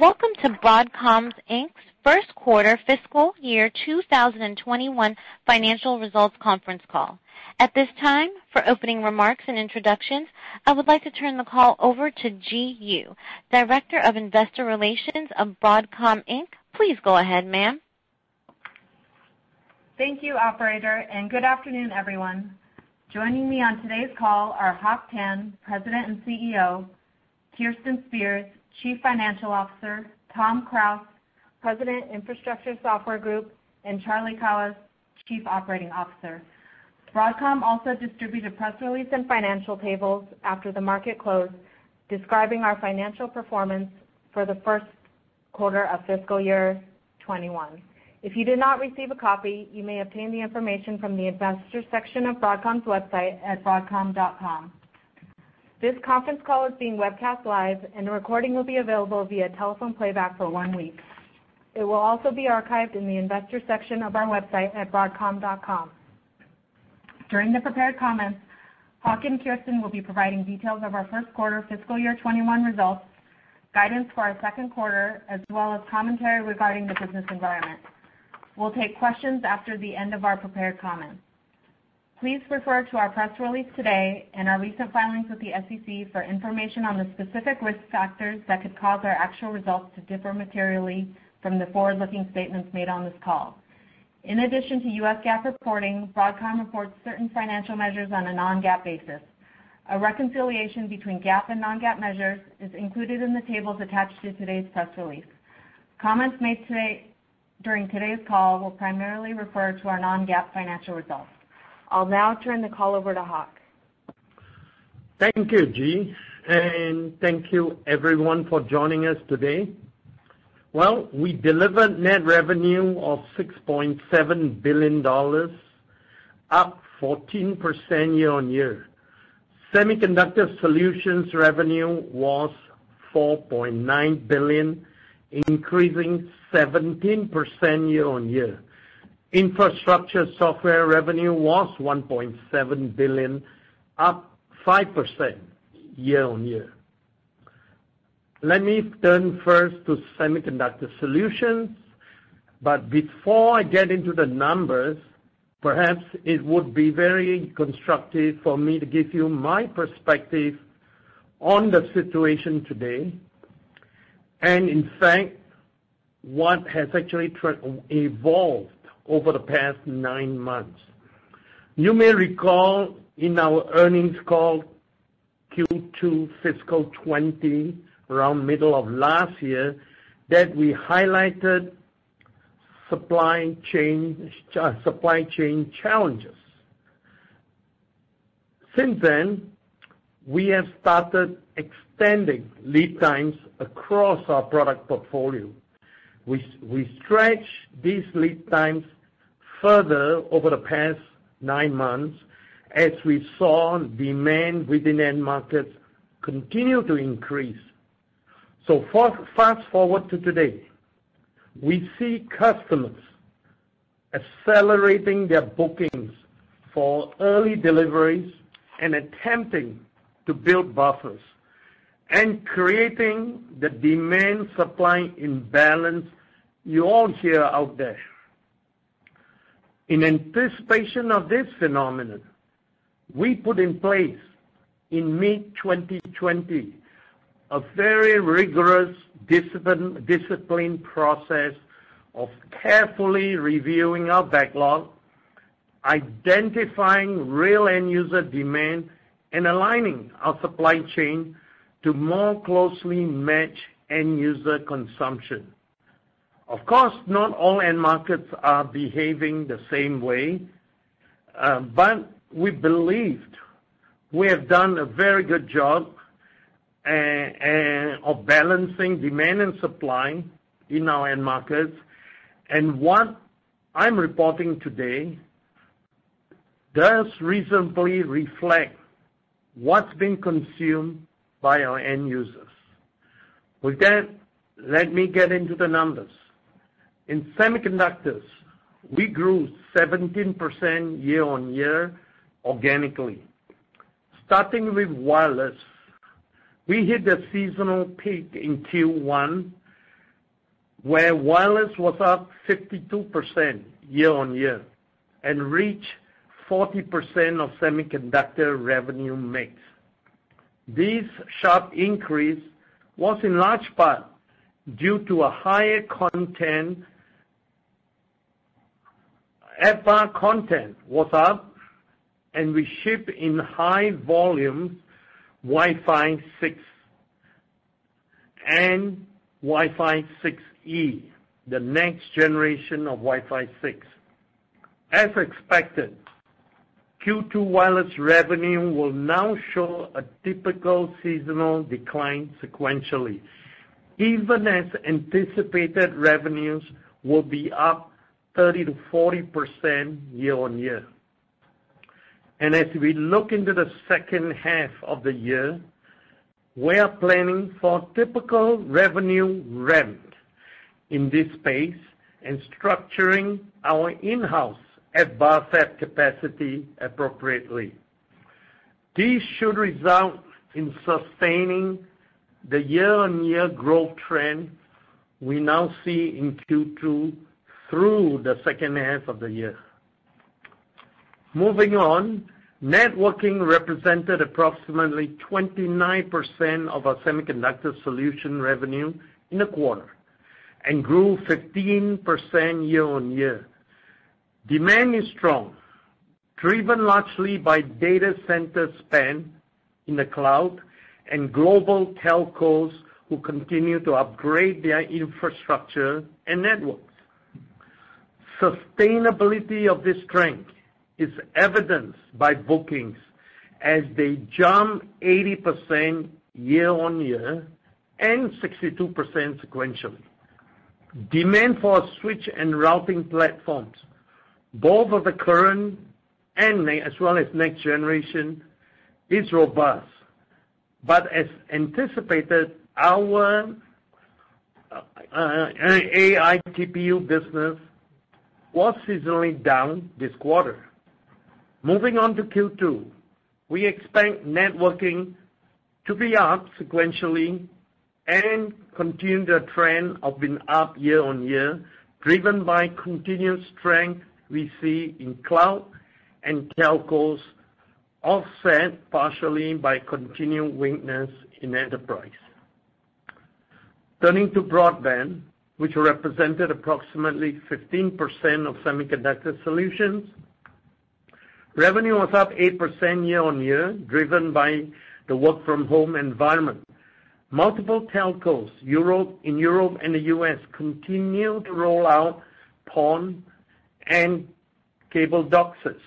Welcome to Broadcom Inc.'s first quarter fiscal year 2021 financial results conference call. At this time, for opening remarks and introductions, I would like to turn the call over to Ji Yoo, Director of Investor Relations of Broadcom Inc. Please go ahead, ma'am. Thank you, operator, and good afternoon, everyone. Joining me on today's call are Hock Tan, President and CEO, Kirsten Spears, Chief Financial Officer, Tom Krause, President, Infrastructure Software Group, and Charlie Kawwas, Chief Operating Officer. Broadcom also distributed press release and financial tables after the market closed describing our financial performance for the first quarter of fiscal year 2021. If you did not receive a copy, you may obtain the information from the investor section of Broadcom's website at broadcom.com. This conference call is being webcast live, and a recording will be available via telephone playback for one week. It will also be archived in the investor section of our website at broadcom.com. During the prepared comments, Hock and Kirsten will be providing details of our first quarter fiscal year 2021 results, guidance for our second quarter, as well as commentary regarding the business environment. We'll take questions after the end of our prepared comments. Please refer to our press release today and our recent filings with the SEC for information on the specific risk factors that could cause our actual results to differ materially from the forward-looking statements made on this call. In addition to US GAAP reporting, Broadcom reports certain financial measures on a non-GAAP basis. A reconciliation between GAAP and non-GAAP measures is included in the tables attached to today's press release. Comments made today during today's call will primarily refer to our non-GAAP financial results. I'll now turn the call over to Hock. Thank you, Ji, and thank you everyone for joining us today. Well, we delivered net revenue of $6.7 billion, up 14% year-on-year. Semiconductor Solutions revenue was 4.9 billion, increasing 17% year-on-year. Infrastructure Software revenue was 1.7 billion, up 5% year-on-year. Let me turn first to Semiconductor Solutions, but before I get into the numbers, perhaps it would be very constructive for me to give you my perspective on the situation today, and in fact, what has actually evolved over the past nine months. You may recall in our earnings call Q2 fiscal 2020, around middle of last year, that we highlighted supply chain challenges. Since then, we have started extending lead times across our product portfolio. We stretched these lead times further over the past nine months as we saw demand within end markets continue to increase. Fast-forward to today, we see customers accelerating their bookings for early deliveries and attempting to build buffers and creating the demand-supply imbalance you all hear out there. In anticipation of this phenomenon, we put in place in mid-2020 a very rigorous discipline process of carefully reviewing our backlog, identifying real end-user demand, and aligning our supply chain to more closely match end-user consumption. Of course, not all end markets are behaving the same way, uh, but we believed we have done a very good job uh, uh, of balancing demand and supply in our end markets. And what I'm reporting today does reasonably reflect what's being consumed by our end users. With that, let me get into the numbers. In semiconductors, we grew 17% year-on-year organically. Starting with wireless, we hit a seasonal peak in Q1 where wireless was up 52% year-on-year and reached 40% of semiconductor revenue mix. This sharp increase was in large part due to a higher content. FBAR content was up, and we ship in high volumes Wi-Fi 6 and Wi-Fi 6E, the next generation of Wi-Fi 6. As expected, Q2 wireless revenue will now show a typical seasonal decline sequentially, even as anticipated revenues will be up 30%-40% year-on-year. And as we look into the second half of the year, we are planning for typical revenue ramp in this space and structuring our in-house FBAR fab capacity appropriately. This should result in sustaining the year-on-year growth trend we now see in Q2 through the second half of the year. Moving on, networking represented approximately 29% of our Semiconductor Solutions revenue in the quarter and grew 15% year-on-year. Demand is strong, driven largely by data center spend in the cloud and global telcos who continue to upgrade their infrastructure and networks. Sustainability of this strength is evidenced by bookings as they jump 80% year-on-year and 62% sequentially. Demand for switch and routing platforms, both of the current and as well as next generation, is robust. But as anticipated, our uh, uh, AI TPU business was seasonally down this quarter. Moving on to Q2, we expect networking to be up sequentially and continue the trend of being up year-on-year, driven by continued strength we see in cloud and telcos, offset partially by continued weakness in enterprise. Turning to broadband, which represented approximately 15% of Semiconductor Solutions, revenue was up 8% year-on-year, driven by the work-from-home environment. Multiple telcos in Europe and the U.S. continue to roll out PON and cable DOCSIS.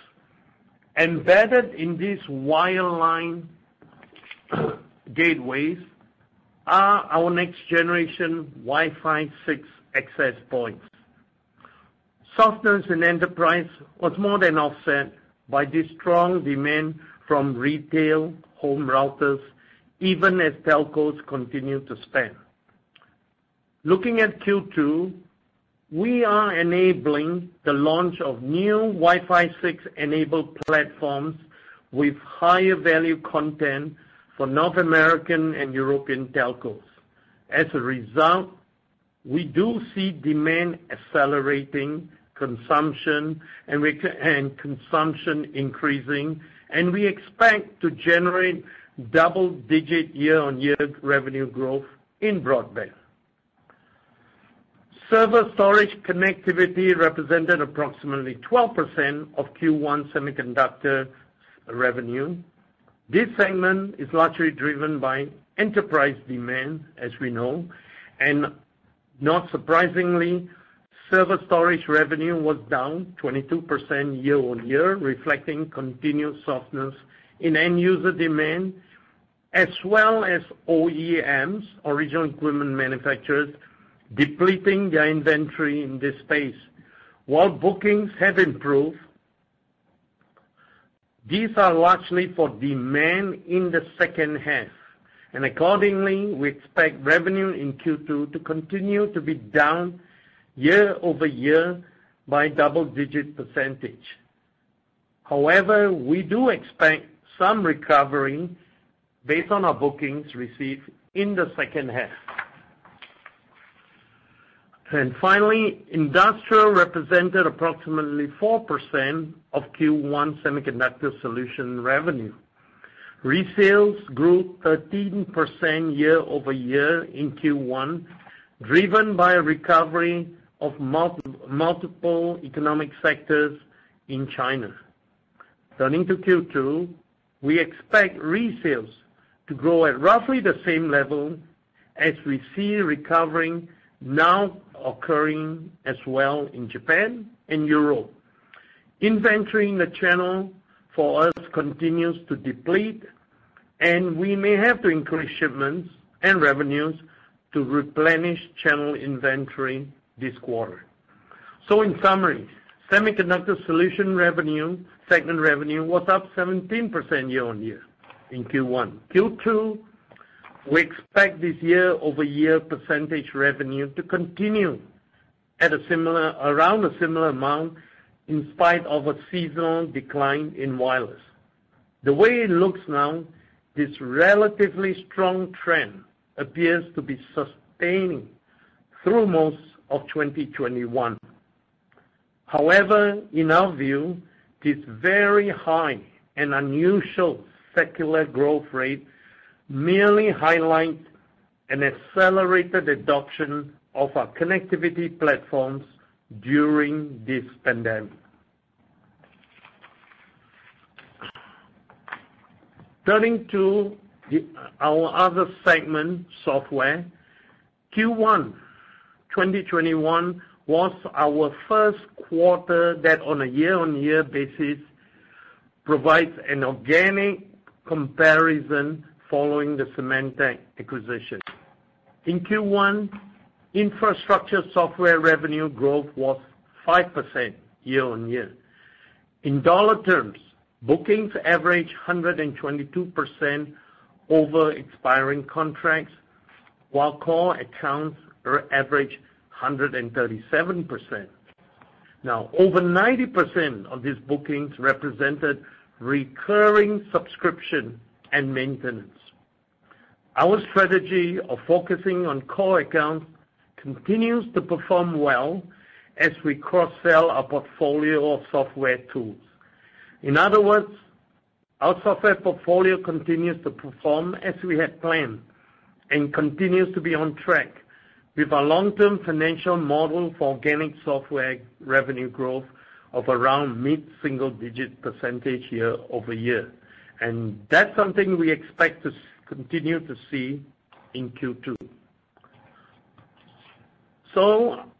Embedded in these wireline gateways are our next generation Wi-Fi 6 access points. Softness in enterprise was more than offset by the strong demand from retail home routers, even as telcos continue to spend. Looking at Q2, we are enabling the launch of new Wi-Fi 6 enabled platforms with higher value content for North American and European telcos. As a result, we do see demand accelerating, consumption and consumption increasing, and we expect to generate double-digit year-on-year revenue growth in broadband. Server storage connectivity represented approximately 12% of Q1 semiconductor revenue. This segment is largely driven by enterprise demand, as we know, and not surprisingly, server storage revenue was down 22% year-on-year, reflecting continued softness in end user demand, as well as OEMs, original equipment manufacturers, depleting their inventory in this space. While bookings have improved, these are largely for demand in the second half, and accordingly, we expect revenue in Q2 to continue to be down year-over-year by double-digit percentage. However, we do expect some recovery based on our bookings received in the second half. And finally, industrial represented approximately 4% of Q1 Semiconductor Solutions revenue. Resales grew 13% year-over-year in Q1, driven by a recovery of multiple economic sectors in China. Turning to Q2, we expect resales to grow at roughly the same level as we see recovering now occurring as well in Japan and Europe. Inventory in the channel for us continues to deplete, and we may have to increase shipments and revenues to replenish channel inventory this quarter. So in summary, Semiconductor Solutions revenue, segment revenue was up 17% year-on-year in Q1. Q2, we expect this year-over-year percentage revenue to continue at a similar around a similar amount in spite of a seasonal decline in wireless. The way it looks now, this relatively strong trend appears to be sustaining through most of 2021. However, in our view, this very high and unusual secular growth rate merely highlights an accelerated adoption of our connectivity platforms during this pandemic. Turning to our other segment, software. Q1 2021 was our first quarter that on a year-on-year basis provides an organic comparison following the Symantec acquisition. In Q1, infrastructure software revenue growth was 5% year-on-year. In dollar terms, bookings averaged 122% over expiring contracts, while core accounts averaged 137%. Now over 90% of these bookings represented recurring subscription and maintenance. Our strategy of focusing on core accounts continues to perform well as we cross-sell our portfolio of software tools. In other words, our software portfolio continues to perform as we had planned and continues to be on track with our long-term financial model for organic software revenue growth of around mid-single digit percentage year-over-year. And that's something we expect to continue to see in Q2.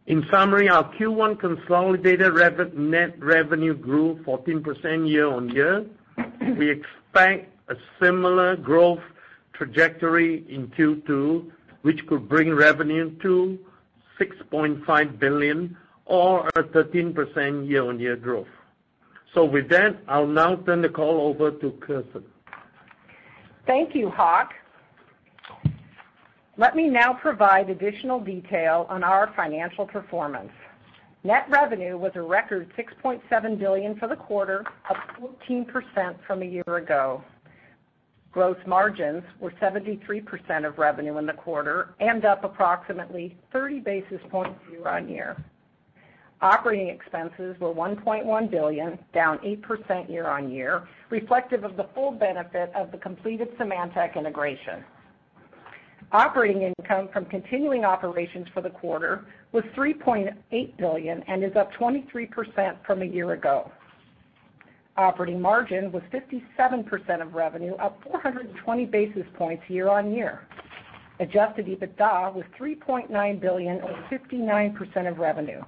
In summary, our Q1 consolidated net revenue grew 14% year-on-year. We expect a similar growth trajectory in Q2, which could bring revenue to 6.5 billion or a 13% year-on-year growth. So with that, I'll now turn the call over to Kirsten. Thank you, Hock. Let me now provide additional detail on our financial performance. Net revenue was a record 6.7 billion for the quarter, up 14% from a year ago. Gross margins were 73% of revenue in the quarter and up approximately 30 basis points year-on-year. Operating expenses were 1.1 billion, down 8% year-on-year, reflective of the full benefit of the completed Symantec integration. Operating income from continuing operations for the quarter was 3.8 billion and is up 23% from a year ago. Operating margin was 57% of revenue, up 420 basis points year-on-year. Adjusted EBITDA was 3.9 billion or 59% of revenue.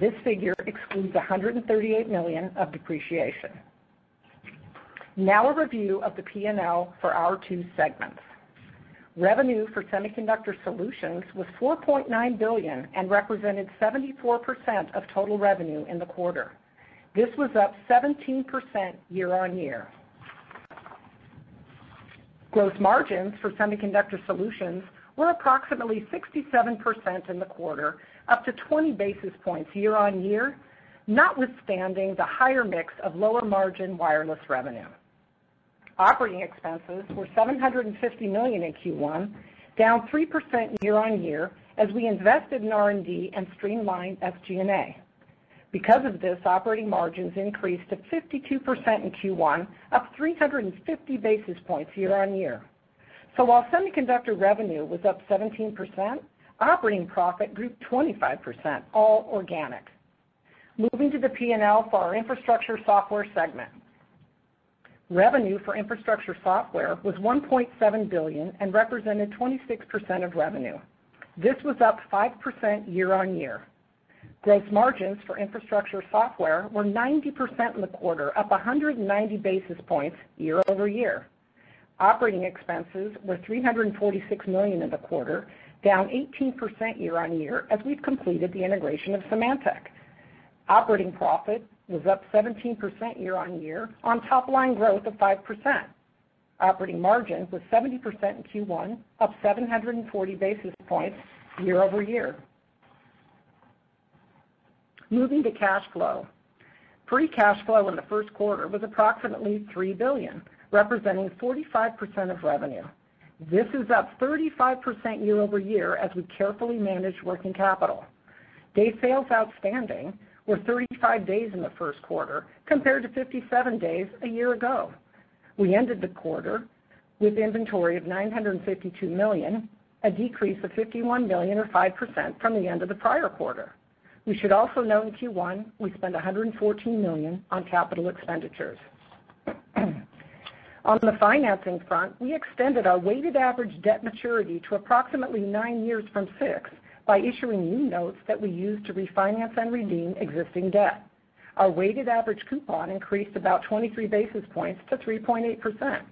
This figure excludes $138 million of depreciation. Now a review of the P&L for our two segments. Revenue for Semiconductor Solutions was 4.9 billion and represented 74% of total revenue in the quarter. This was up 17% year-on-year. Gross margins for Semiconductor Solutions were approximately 67% in the quarter, up to 20 basis points year-on-year, notwithstanding the higher mix of lower margin wireless revenue. Operating expenses were 750 million in Q1, down 3% year-on-year as we invested in R&D and streamlined SG&A. Because of this, operating margins increased to 52% in Q1, up 350 basis points year-on-year. So while semiconductor revenue was up 17%, operating profit grew 25%, all organic. Moving to the P&L for our Infrastructure Software segment. Revenue for Infrastructure Software was 1.7 billion and represented 26% of revenue. This was up 5% year-on-year. Gross margins for Infrastructure Software were 90% in the quarter, up 190 basis points year-over-year. Operating expenses were 346 million in the quarter, down 18% year-on-year as we've completed the integration of Symantec. Operating profit was up 17% year-on-year on top-line growth of 5%. Operating margin was 70% in Q1, up 740 basis points year-over-year. Moving to cash flow. Free cash flow in the first quarter was approximately $3 billion, representing 45% of revenue. This is up 35% year-over-year as we carefully manage working capital. Day sales outstanding were 35 days in the first quarter, compared to 57 days a year ago. We ended the quarter with inventory of 952 million, a decrease of 51 million or 5% from the end of the prior quarter. We should also note in Q1, we spent 114 million on capital expenditures. On the financing front, we extended our weighted average debt maturity to approximately nine years from six by issuing new notes that we used to refinance and redeem existing debt. Our weighted average coupon increased about 23 basis points to 3.8%.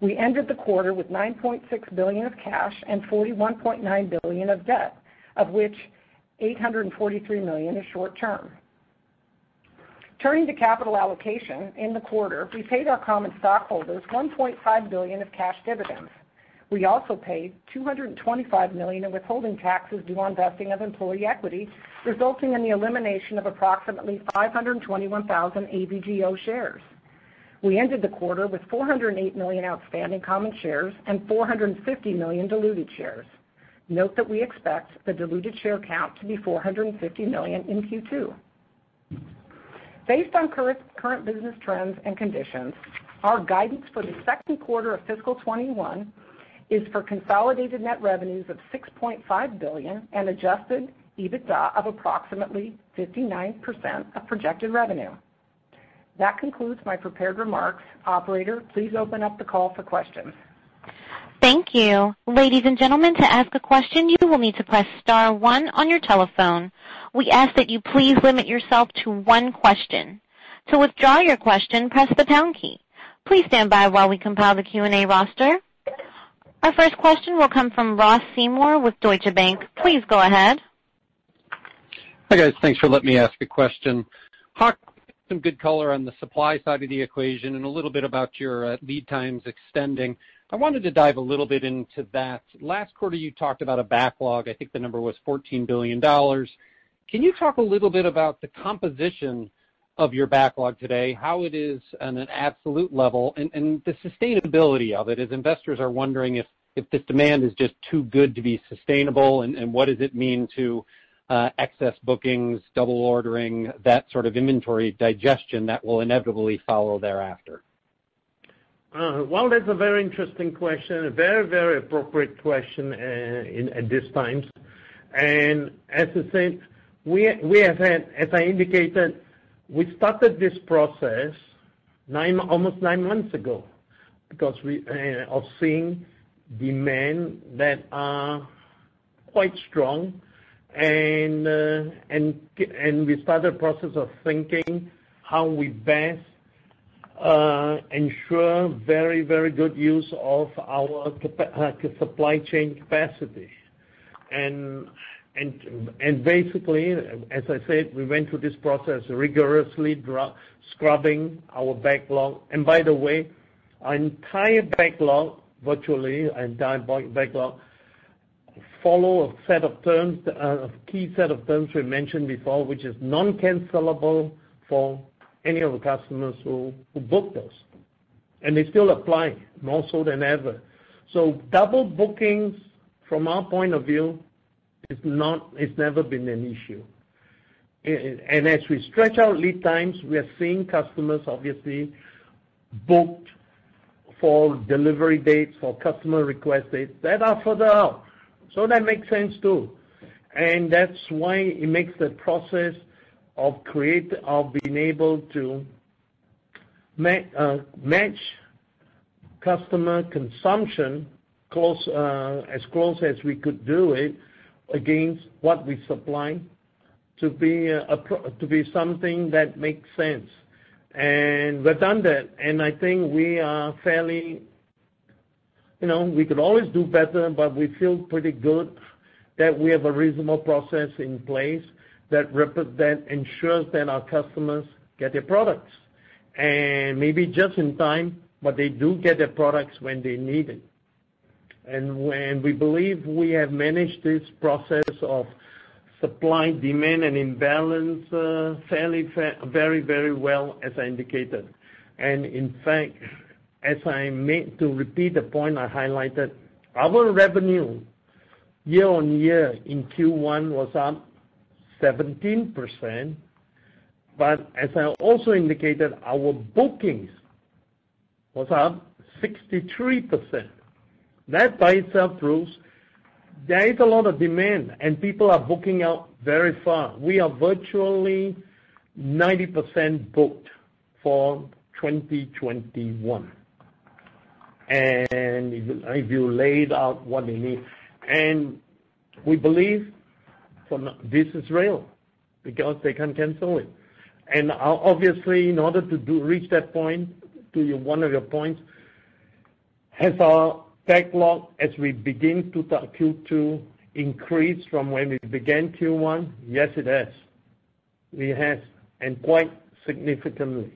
We ended the quarter with 9.6 billion of cash and 41.9 billion of debt, of which 843 million is short-term. Turning to capital allocation, in the quarter, we paid our common stockholders 1.5 billion of cash dividends. We also paid 225 million in withholding taxes due on vesting of employee equity, resulting in the elimination of approximately 521,000 AVGO shares. We ended the quarter with 408 million outstanding common shares and 450 million diluted shares. Note that we expect the diluted share count to be 450 million in Q2. Based on current business trends and conditions, our guidance for the second quarter of fiscal 2021 is for consolidated net revenues of 6.5 billion and adjusted EBITDA of approximately 59% of projected revenue. That concludes my prepared remarks. Operator, please open up the call for questions. Thank you. Ladies and gentlemen, to ask a question, you will need to press star one on your telephone. We ask that you please limit yourself to one question. To withdraw your question, press the pound key. Please stand by while we compile the Q&A roster. Our first question will come from Ross Seymore with Deutsche Bank. Please go ahead. Hi, guys. Thanks for letting me ask a question. Hock, some good color on the supply side of the equation and a little bit about your uh, lead times extending. I wanted to dive a little bit into that. Last quarter, you talked about a backlog. I think the number was $14 billion. Can you talk a little bit about the composition of your backlog today, how it is on an absolute level, and the sustainability of it, as investors are wondering if this demand is just too good to be sustainable, and what does it mean to uh, excess bookings, double ordering, that sort of inventory digestion that will inevitably follow thereafter? Uh, well, that's a very interesting question, a very very appropriate question uh, at this time. And as I said, we we have had as I indicated, we started this process almost nine months ago because uh, of seeing demand that are quite strong, and and and we started a process of thinking how we best ensure very very good use of our supply chain capacity. And and and basically, as I said, we went through this process rigorously scrubbing our backlog. And by the way, our entire backlog, virtually our entire backlog, follow a set of terms, uh a key set of terms we mentioned before, which is non-cancelable for any of the customers who booked us. And they still apply more so than ever. So double bookings, from our point of view, it's never been an issue. And as we stretch out lead times, we are seeing customers obviously booked for delivery dates, for customer request dates that are further out. So that makes sense, too. And that's why it makes the process of create of being able to uh, match customer consumption uh, as close as we could do it against what we supply to be uh, to be something that makes sense. And We've done that, and I think we are fairly you know, we could always do better, but we feel pretty good that we have a reasonable process in place that ensures that our customers get their products. And maybe just in time, but they do get their products when they need it. We believe we have managed this process of supply, demand, and imbalance uh, fairly, very very well, as I indicated. And in fact, as I made to repeat the point I highlighted, our revenue year-on-year in Q1 was up 17%, but as I also indicated, our bookings was up 63%. That by itself proves there is a lot of demand, and people are booking out very far. We are virtually 90% booked for 2021. If you laid out what they need. And we believe this is real because they can cancel it. And uh, obviously, in order to do reach that point, to one of your points, has our backlog as we begin to Q2 increased from when we began Q1? Yes, it has. It has, and quite significantly,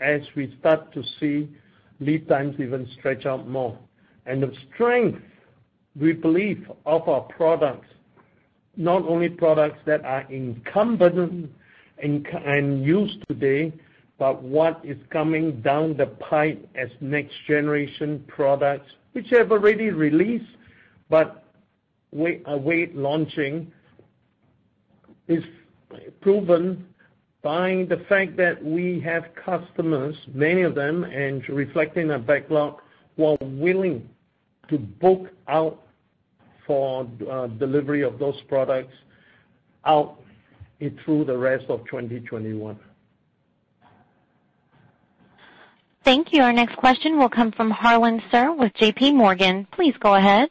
as we start to see lead times even stretch out more. And the strength, we believe, of our products, not only products that are incumbent and used today, but what is coming down the pipe as next generation products, which have already released, but await launching, is proven by the fact that we have customers, many of them, and reflecting our backlog, who are willing to book out for uh, delivery of those products out through the rest of 2021. Thank you. Our next question will come from Harlan Sur with J.P. Morgan. Please go ahead.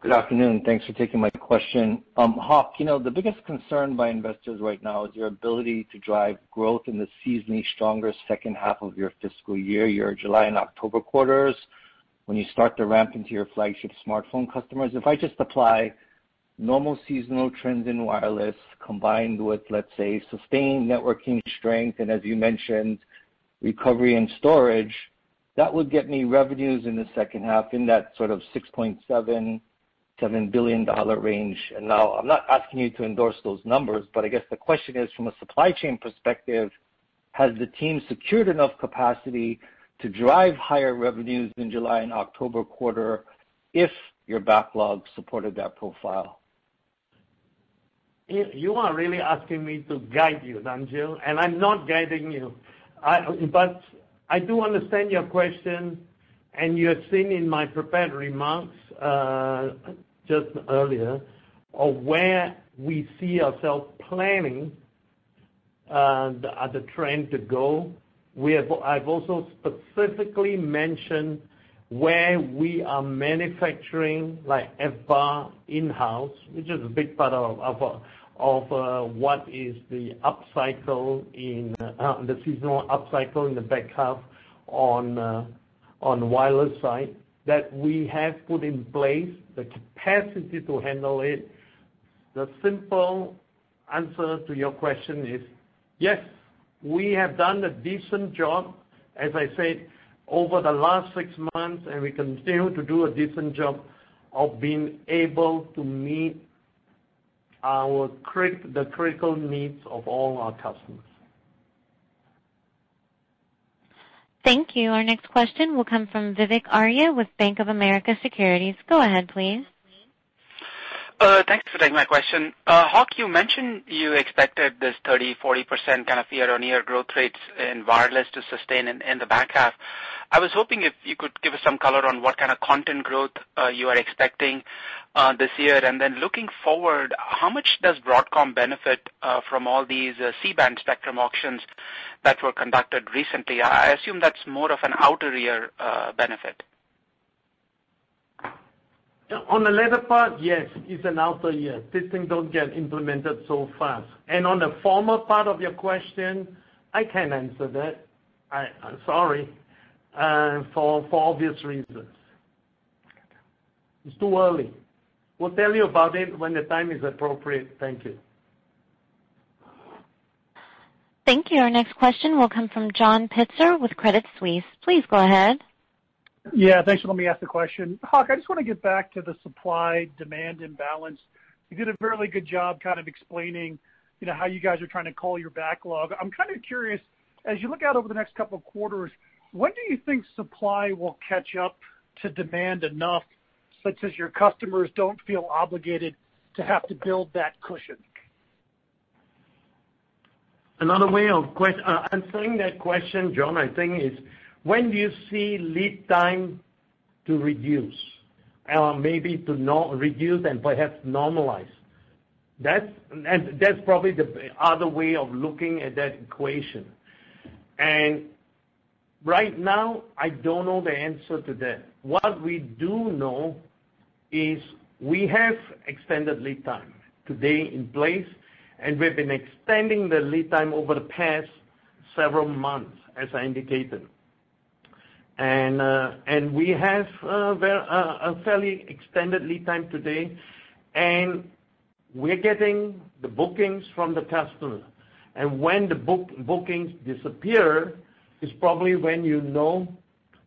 Good afternoon. Thanks for taking my question. Um, Hock, the biggest concern by investors right now is your ability to drive growth in the seasonally stronger second half of your fiscal year, your July and October quarters, when you start to ramp into your flagship smartphone customers. If I just apply normal seasonal trends in wireless combined with, let's say, sustained networking strength, and as you mentioned, recovery and storage, that would get me revenues in the second half in that sort of $6.7 billion range. And now, I'm not asking you to endorse those numbers, but I guess the question is, from a supply chain perspective, has the team secured enough capacity to drive higher revenues in July and October quarter if your backlog supported that profile? You are really asking me to guide you, aren't you? I'm not guiding you. But I do understand your question, and you have seen in my prepared remarks uh, just earlier of where we see ourselves planning uh, the trend to go. I've also specifically mentioned where we are manufacturing, like FBAR in-house, which is a big part of what is the upcycle in uh the seasonal upcycle in the back half on the wireless side, that we have put in place the capacity to handle it. The simple answer to your question is, yes, we have done a decent job, as I said, over the last six months, and we continue to do a decent job of being able to meet the critical needs of all our customers. Thank you. Our next question will come from Vivek Arya with Bank of America Securities. Go ahead, please. Uh, thanks for taking my question. Uh, Hock, you mentioned you expected this 30%-40% kind of year-on-year growth rates in wireless to sustain in the back half. I was hoping if you could give us some color on what kind of content growth uh, you are expecting this year. And then looking forward, how much does Broadcom benefit from all these C-band spectrum auctions that were conducted recently? I assume that's more of an outer year benefit. On the latter part, yes, it's an outer year. These things don't get implemented so fast. And on the former part of your question, I can't answer that. I'm sorry, uh, for obvious reasons. It's too early. We'll tell you about it when the time is appropriate. Thank you. Thank you. Our next question will come from John Pitzer with Credit Suisse. Please go ahead. Yeah, thanks for letting me ask the question. Hock, I just want to get back to the supply-demand imbalance. You did a really good job kind of explaining you know, how you guys are trying to cull your backlog. I'm kind of curious, as you look out over the next couple of quarters, when do you think supply will catch up to demand enough such that your customers don't feel obligated to have to build that cushion? Another way of uh, answering that question, John, I think is, when do you see lead time to reduce? Uh, maybe to reduce and perhaps normalize. That's probably the other way of looking at that equation. And right now, I don't know the answer to that. What we do know is we have extended lead time today in place, and we've been extending the lead time over the past several months, as I indicated. Uh, and we have uh, a fairly extended lead time today, and we're getting the bookings from the customer. And when the bookings disappear is probably when you know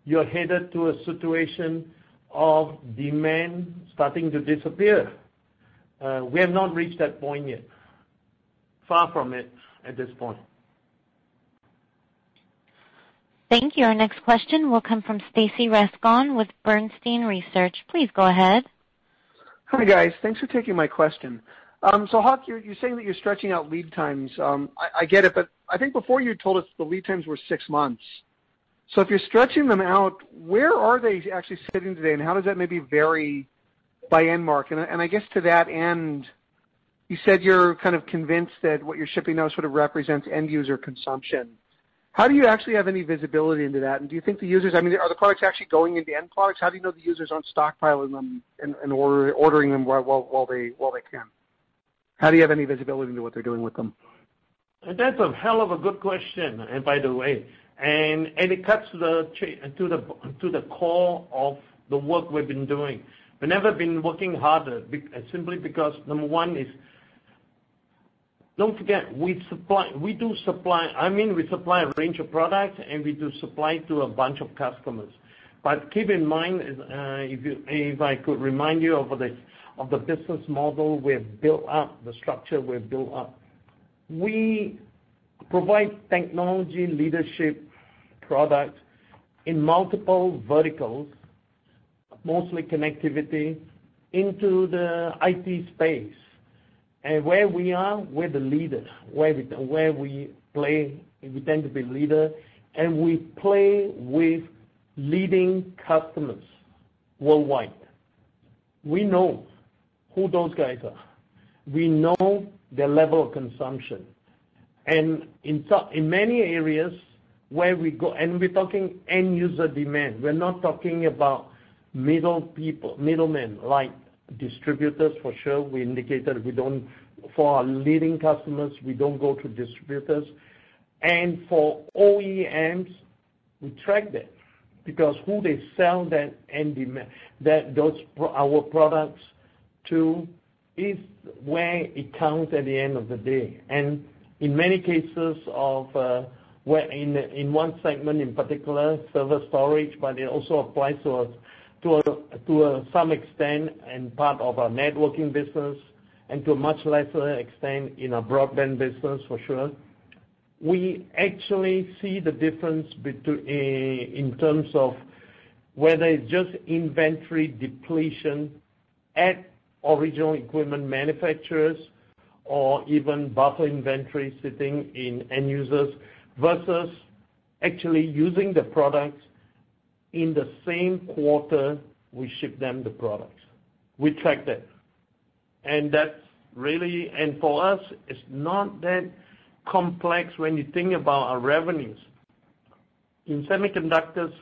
you're headed to a situation of demand starting to disappear. Uh, we have not reached that point yet. Far from it at this point. Thank you. Our next question will come from Stacy Rasgon with Bernstein Research. Please go ahead. Hi, guys. Thanks for taking my question. Um, Hock, you're saying that you're stretching out lead times. Um, I get it, but I think before you told us the lead times were six months. So if you're stretching them out, where are they actually sitting today, and how does that maybe vary by end market? And I guess to that end, you said you're kind of convinced that what you're shipping now sort of represents end user consumption. How do you actually have any visibility into that? And do you think the users, I mean, are the products actually going into end products? How do you know the users aren't stockpiling them and ordering them while they can? How do you have any visibility into what they're doing with them? That's a hell of a good question, and by the way. And, and it cuts to the core of the work we've been doing. We've never been working harder, simply because, number one is, don't forget, we supply we do supply I mean we supply a range of products, and we do supply to a bunch of customers. But keep in mind, uh, if I could remind you of the business model we've built up, the structure we've built up. We provide technology leadership products in multiple verticals, mostly connectivity, into the IT space. And where we are, we're the leader. Where we play, we tend to be leader, and we play with leading customers worldwide. We know who those guys are. We know their level of consumption. And in many areas where we go, and we're talking end user demand, we're not talking about middle people middlemen like distributors, for sure. We indicated we don't for our leading customers, we don't go to distributors. And for OEMs, we track that, because who they sell that and dem that those our products to is where it counts at the end of the day. And in many cases, of uh in one segment in particular, server storage, but it also applies to some extent in part of our networking business, and to a much lesser extent in our broadband business, for sure. We actually see the difference between eh, in terms of whether it's just inventory depletion at original equipment manufacturers or even buffer inventory sitting in end users versus actually using the products in the same quarter we ship them the products. We track that. And that's really and for us, it's not that complex when you think about our revenues. In semiconductors,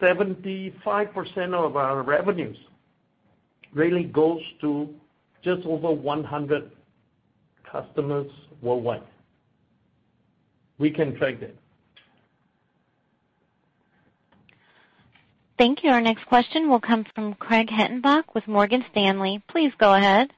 75% of our revenues really goes to just over 100 customers worldwide. We can track that. Thank you. Our next question will come from Craig Hettenbach with Morgan Stanley. Please go ahead.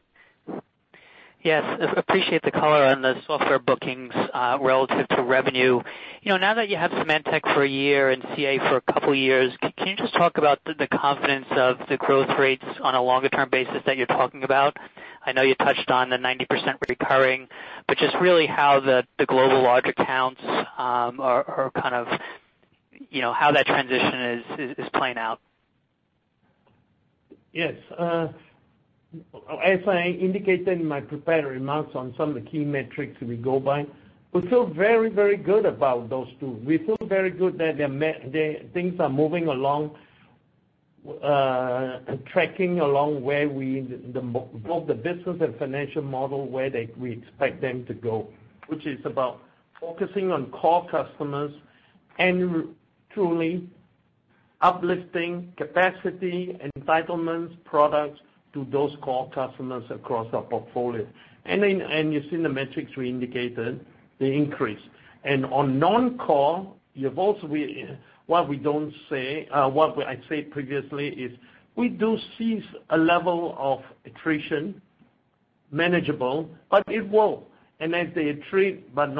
Yes. Appreciate the color on the software bookings uh, relative to revenue. You know, now that you have Symantec for a year and CA for a couple of years, can you just talk about the confidence of the growth rates on a longer-term basis that you're talking about? I know you touched on the 90% recurring, but just really how the global large accounts um, are kind of how that transition is playing out. Yes. Uh, as I indicated in my prepared remarks on some of the key metrics we go by, we feel very very good about those two. We feel very good that things are moving along, uh, tracking along where we, both the business and financial model where we expect them to go, which is about focusing on core customers and truly uplifting capacity, entitlements, products to those core customers across our portfolio. And you've seen the metrics we indicated, the increase. And on non-core, you've also we what we don't say uh what I said previously is we do see a level of attrition, manageable, but it will. And as they attrit, but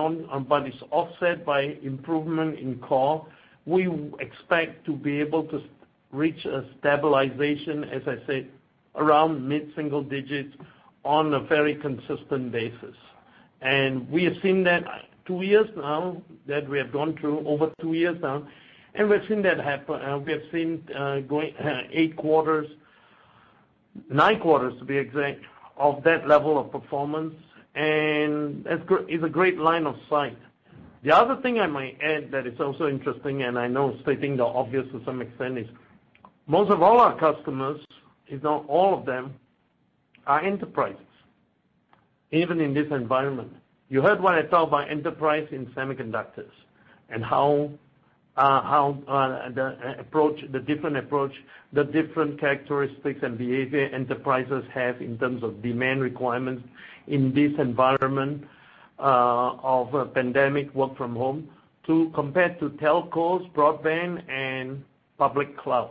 it's offset by improvement in core, we expect to be able to reach a stabilization, as I said, around mid-single digits on a very consistent basis. And we have seen that uh, two years now, that we have gone through over two years now, and we've seen that happen. Uh, we have seen uh, eight quarters, nine quarters to be exact, of that level of performance, and it's a great line of sight. The other thing I might add that is also interesting, and I know stating the obvious to some extent, is most of all our customers, if not all of them, are enterprises, even in this environment. You heard what I talk about enterprise in semiconductors and how uh, uh, the approach, the different approach, the different characteristics and behavior enterprises have in terms of demand requirements in this environment Uh, of a pandemic work from home to compared to telcos, broadband, and public cloud.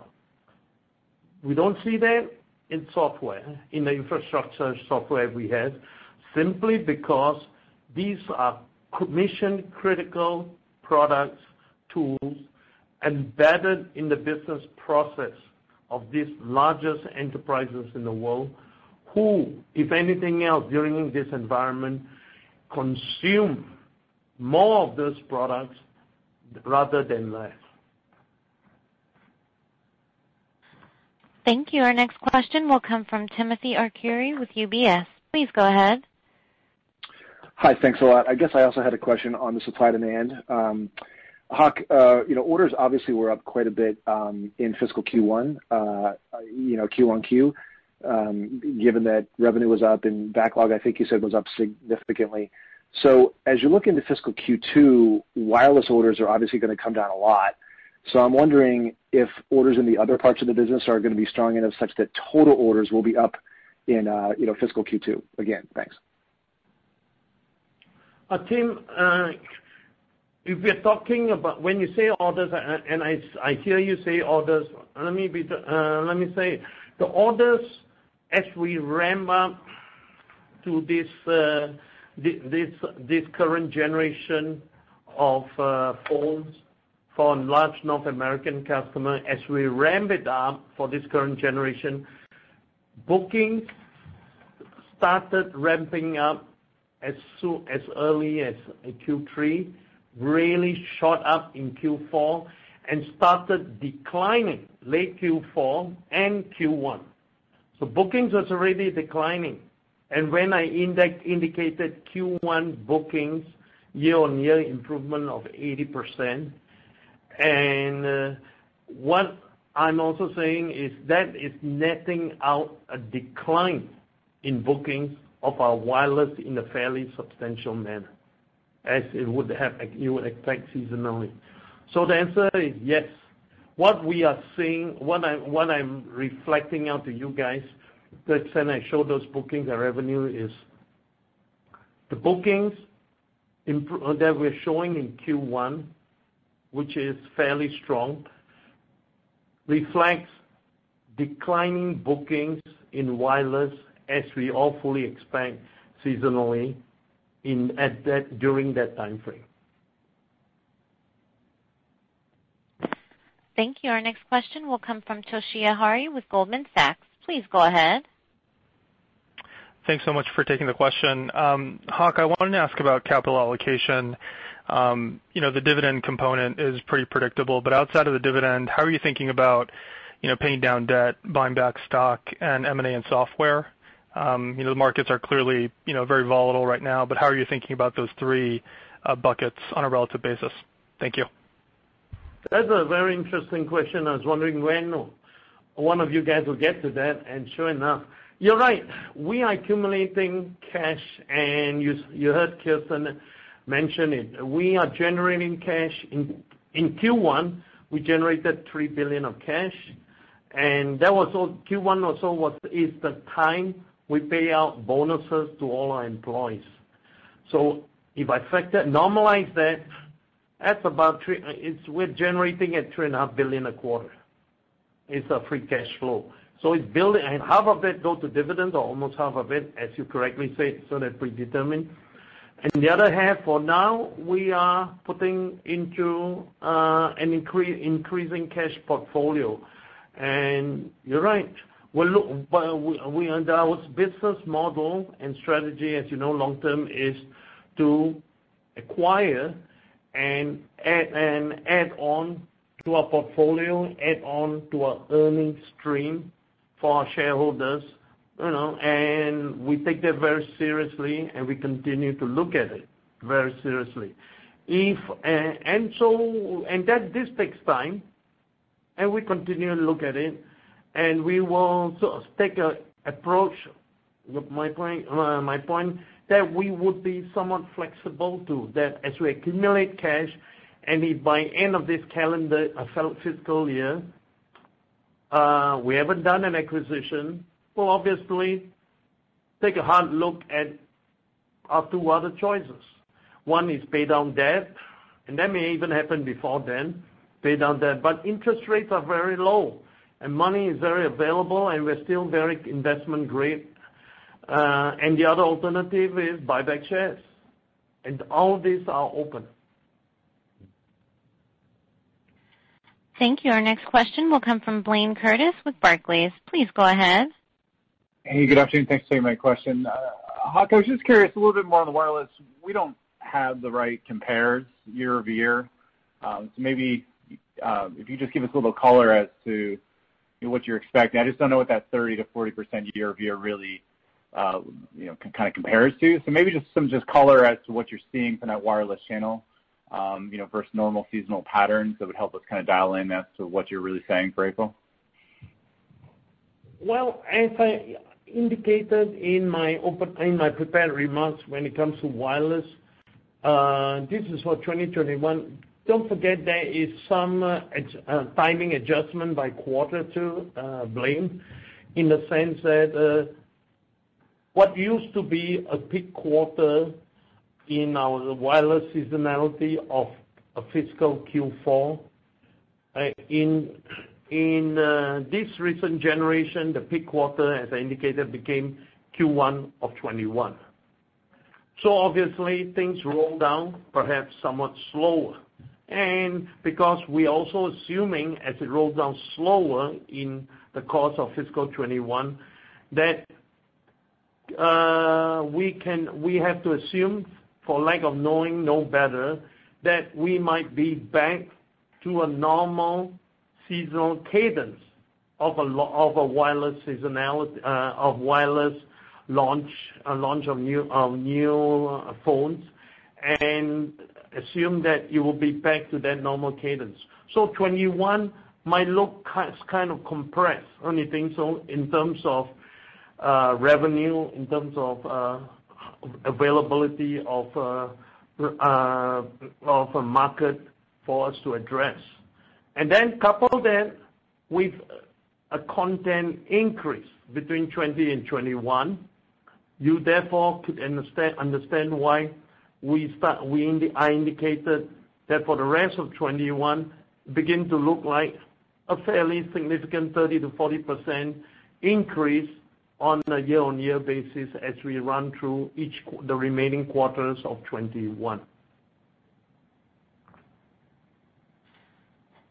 We don't see that in software, in the infrastructure software we have, simply because these are mission-critical products, tools, embedded in the business process of these largest enterprises in the world, who, if anything else, during this environment, consume more of those products rather than less. Thank you. Our next question will come from Timothy Arcuri with UBS. Please go ahead. Hi. Thanks a lot. I guess I also had a question on the supply-demand. Um, Hock, uh, orders obviously were up quite a bit um, in fiscal Q1, uh you know Q1Q, Um, given that revenue was up and backlog, I think you said, was up significantly. So as you look into fiscal Q2, wireless orders are obviously going to come down a lot. So I'm wondering if orders in the other parts of the business are going to be strong enough such that total orders will be up in uh, fiscal Q2 again. Thanks. Uh, Tim, uh, if we're talking about when you say orders, and I hear you say orders, let me say, the orders as we ramp up to this uh, this this current generation of uh, phones for large North American customer, as we ramp it up for this current generation, bookings started ramping up as early as Q3, really shot up in Q4, and started declining late Q4 and Q1. Bookings was already declining. And when I indicated Q1 bookings year-on-year improvement of 80%, and uh, what I'm also saying is that is netting out a decline in bookings of our wireless in a fairly substantial manner, as it would have you would expect seasonally. So the answer is yes. What we are seeing, what I'm reflecting out to you guys, the extent I show those bookings and revenue is the bookings that we're showing in Q1, which is fairly strong, reflects declining bookings in wireless as we all fully expect seasonally in at that during that time Thank you. Our next question will come from Toshiya Hari with Goldman Sachs. Please go ahead. Thanks so much for taking the question. Hock, I wanted to ask about capital allocation. Um, you know, the dividend component is pretty predictable, but outside of the dividend, how are you thinking about you know paying down debt, buying back stock, and M&A and software? Um, you know, the markets are clearly you know, very volatile right now, but how are you thinking about those three buckets on a relative basis? Thank you. That's a very interesting question. I was wondering when one of you guys will get to that, and sure enough. You're right. We are accumulating cash, and you heard Kirsten mention it. We are generating cash. In Q1, we generated 3 billion of cash, and that was all Q1 also is the time we pay out bonuses to all our employees. So if I factor normalize that, we're generating at 3.5 billion a quarter. It's a free cash flow. So it's building, and half of it go to dividends, or almost half of it, as you correctly said, so they're predetermined. The other half, for now, we are putting into uh, an increasing cash portfolio. And you're right. Our business model and strategy, as you know, long term, is to acquire and add and add on to our portfolio, add on to our earnings stream for our shareholders. You know, and we take that very seriously, and we continue to look at it very seriously. If and and so and that this takes time, and we continue to look at it, and we will sort of take an approach, My point my point, that we would be somewhat flexible to that as we accumulate cash, and if by end of this calendar fiscal year, uh, we haven't done an acquisition, we'll obviously take a hard look at our two other choices. One is pay down debt, and that may even happen before then, pay down debt. But interest rates are very low, and money is very available, and we're still very investment grade. Uh, the other alternative is buy back shares. All these are open. Thank you. Our next question will come from Blayne Curtis with Barclays. Please go ahead. Hey, good afternoon. Thanks for taking my question. Uh, Hock, I was just curious a little bit more on the wireless. We don't have the right compares year-over-year. Um, so maybe, um, if you just give us a little color as to what you're expecting. I just don't know what that 30%-40% year-over-year really Uh, kind of compares to. So maybe just some just color as to what you're seeing from that wireless channel, um, you know, versus normal seasonal patterns that would help us kind of dial in as to what you're really saying for April. Well, as I indicated in my prepared remarks when it comes to wireless, uh, this is for 2021. Don't forget there is some uh, timing adjustment by quarter to blame in the sense that what used to be a peak quarter in our wireless seasonality of a fiscal Q4, eh, in in uh, this recent generation, the peak quarter, as I indicated, became Q1 of 2021. Obviously, things roll down perhaps somewhat slower. And because we're also assuming as it rolls down slower in the course of fiscal 2021, that we can we have to assume, for lack of knowing no better, that we might be back to a normal seasonal cadence of a lo of a wireless seasonality uh of wireless launch launch of new of new phones, and assume that it will be back to that normal cadence. 2021 might look kind of compressed, only thing so in terms of revenue, in terms of uh, availability of uh, uh, of a market for us to address. And then couple that with a content increase between 2020 and 2021, you therefore could understand why we start we in the I indicated that for the rest of 2021, begin to look like a fairly significant 30%-40% increase on a year-on-year basis as we run through each the remaining quarters of 2021.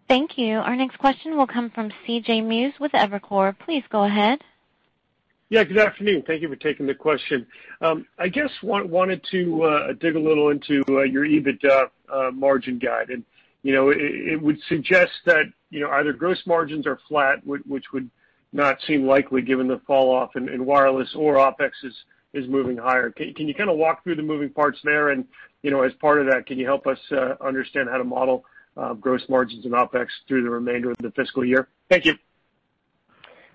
Thank you. Our next question will come from C.J. Muse with Evercore. Please go ahead. Yeah, good afternoon. Thank you for taking the question. Um, I guess wanted to uh, dig a little into uh, your EBITDA uh, margin guide. And you know it would suggest that you know either gross margins are flat, which would not seem likely given the fall off in wireless or OpEx is is moving higher. Can you kind of walk through the moving parts there? And you know as part of that, can you help us uh, understand how to model uh, gross margins and OpEx through the remainder of the fiscal year? Thank you.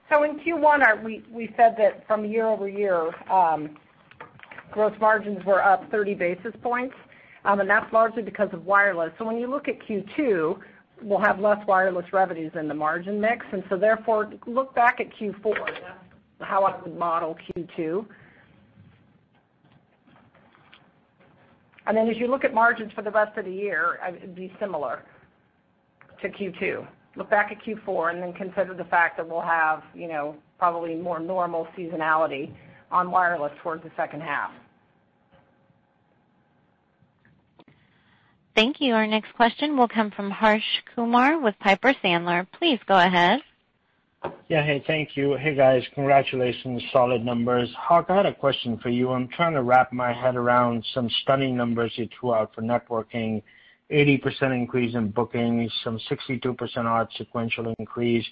So in Q1, we we said that from year-over-year, um, gross margins were up 30 basis points, um, and that's largely because of wireless. So when you look at Q2, we'll have less wireless revenues in the margin mix, And so therefore, look back at Q4. That's how I would model Q2. As you look at margins for the rest of the year, it'd be similar to Q2. Look back at Q4, and then consider the fact that we'll have you know, probably more normal seasonality on wireless towards the second half. Thank you. Our next question will come from Harsh Kumar with Piper Sandler. Please go ahead. Yeah. Hey, thank you. Hey, guys. Congratulations. Solid numbers. Hock, I had a question for you. I'm trying to wrap my head around some stunning numbers you threw out for networking, 80% increase in bookings, some 62% odd sequential increase.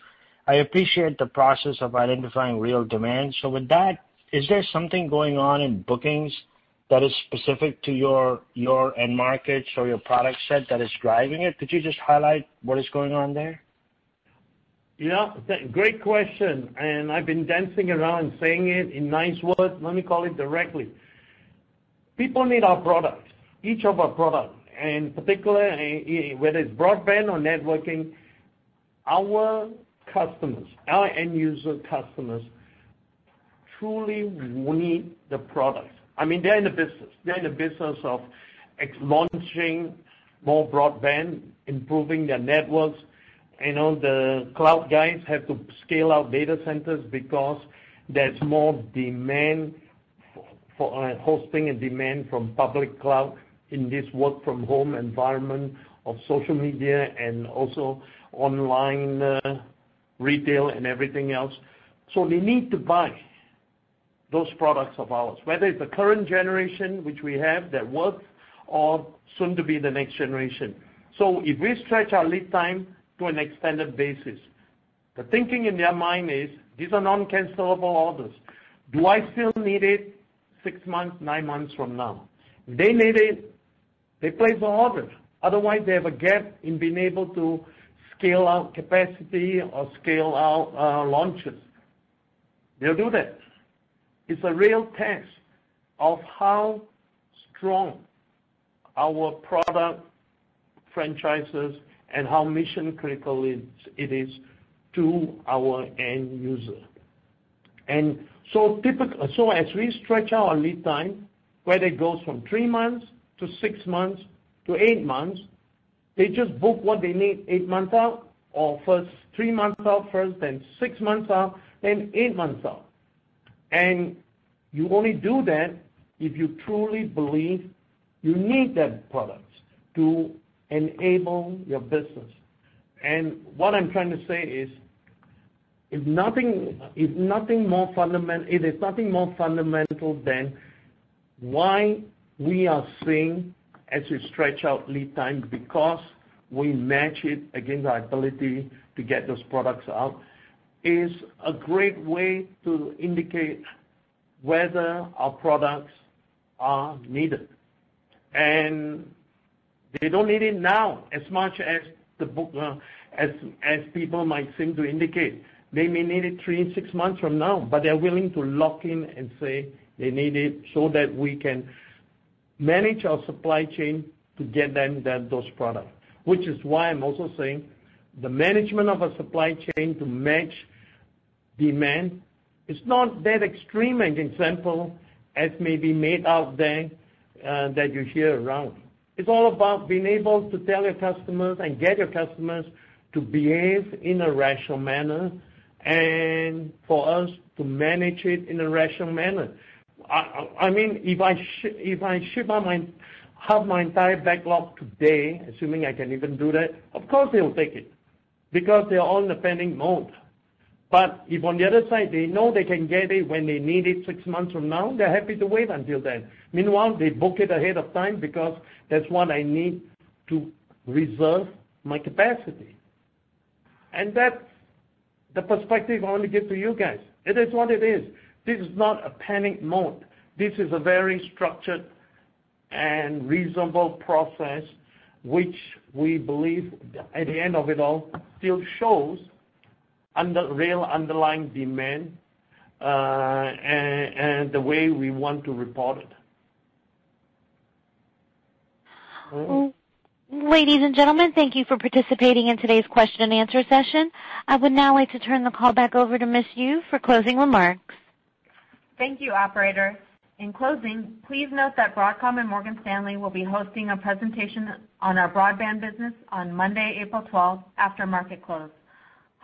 I appreciate the process of identifying real demand. So with that, is there something going on in bookings that is specific to your end markets or your product set that is driving it? Could you just highlight what is going on there? Yeah. Great question. And I've been dancing around saying it in nice words. Let me call it directly. People need our products, each of our products, and particularly, eh, eh, whether it's broadband or networking, our customers, our end user customers, truly need the products. I mean they're in the business. They're in the business of launching more broadband, improving their networks. You know, the cloud guys have to scale out data centers because there's more demand for uh, hosting and demand from public cloud in this work from home environment of social media and also online uh, retail and everything else. So they need to buy those products of ours, whether it's the current generation, which we have that works, or soon to be the next generation. So if we stretch our lead time to an extended basis, the thinking in their mind is, these are non-cancelable orders. Do I still need it six months, nine months from now? If they need it, they place the order. Otherwise, they have a gap in being able to scale out capacity or scale out uh, launches. They'll do that. It's a real test of how strong our product franchises and how mission-critical it is to our end user. And so typically so as we stretch our lead time, whether it goes from three months to six months to eight months, they just book what they need eight months out, or first three months out first, then six months out, then eight months out. And you only do that if you truly believe you need that product to enable your business. And what I'm trying to say is, if nothing more fundamental than why we are seeing as we stretch out lead time, because we match it against our ability to get those products out. Is a great way to indicate whether our products are needed. And they don't need it now as much uh, as people might seem to indicate. They may need it three, six months from now, but they're willing to lock in and say they need it so that we can manage our supply chain to get them that those products. Which is why I'm also saying the management of a supply chain to match demand is not that extreme and simple as may be made out there uh, that you hear around. It's all about being able to tell your customers and get your customers to behave in a rational manner, and for us to manage it in a rational manner. If I sh if I ship half my entire backlog today, assuming I can even do that, of course they will take it, because they're all in a panic mode. But if on the other side, they know they can get it when they need it six months from now, they're happy to wait until then. Meanwhile, they book it ahead of time because that's what I need to reserve my capacity. And that's the perspective I want to give to you guys. It is what it is. This is not a panic mode. This is a very structured and reasonable process, which we believe at the end of it all, still shows real underlying demand, uh, and the way we want to report it. Hmm? Oh, ladies and gentlemen, thank you for participating in today's question and answer session. I would now like to turn the call back over to Ms. Yoo for closing remarks. Thank you, operator. In closing, please note that Broadcom and Morgan Stanley will be hosting a presentation on our broadband business on Monday, April 12th, after market close.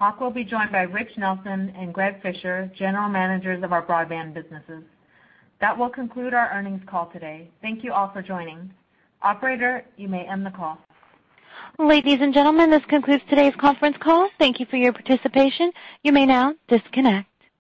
Hock will be joined by Rich Nelson and Greg Fischer, general managers of our broadband businesses. That will conclude our earnings call today. Thank you all for joining. Operator, you may end the call. Ladies and gentlemen, this concludes today's conference call. Thank you for your participation. You may now disconnect.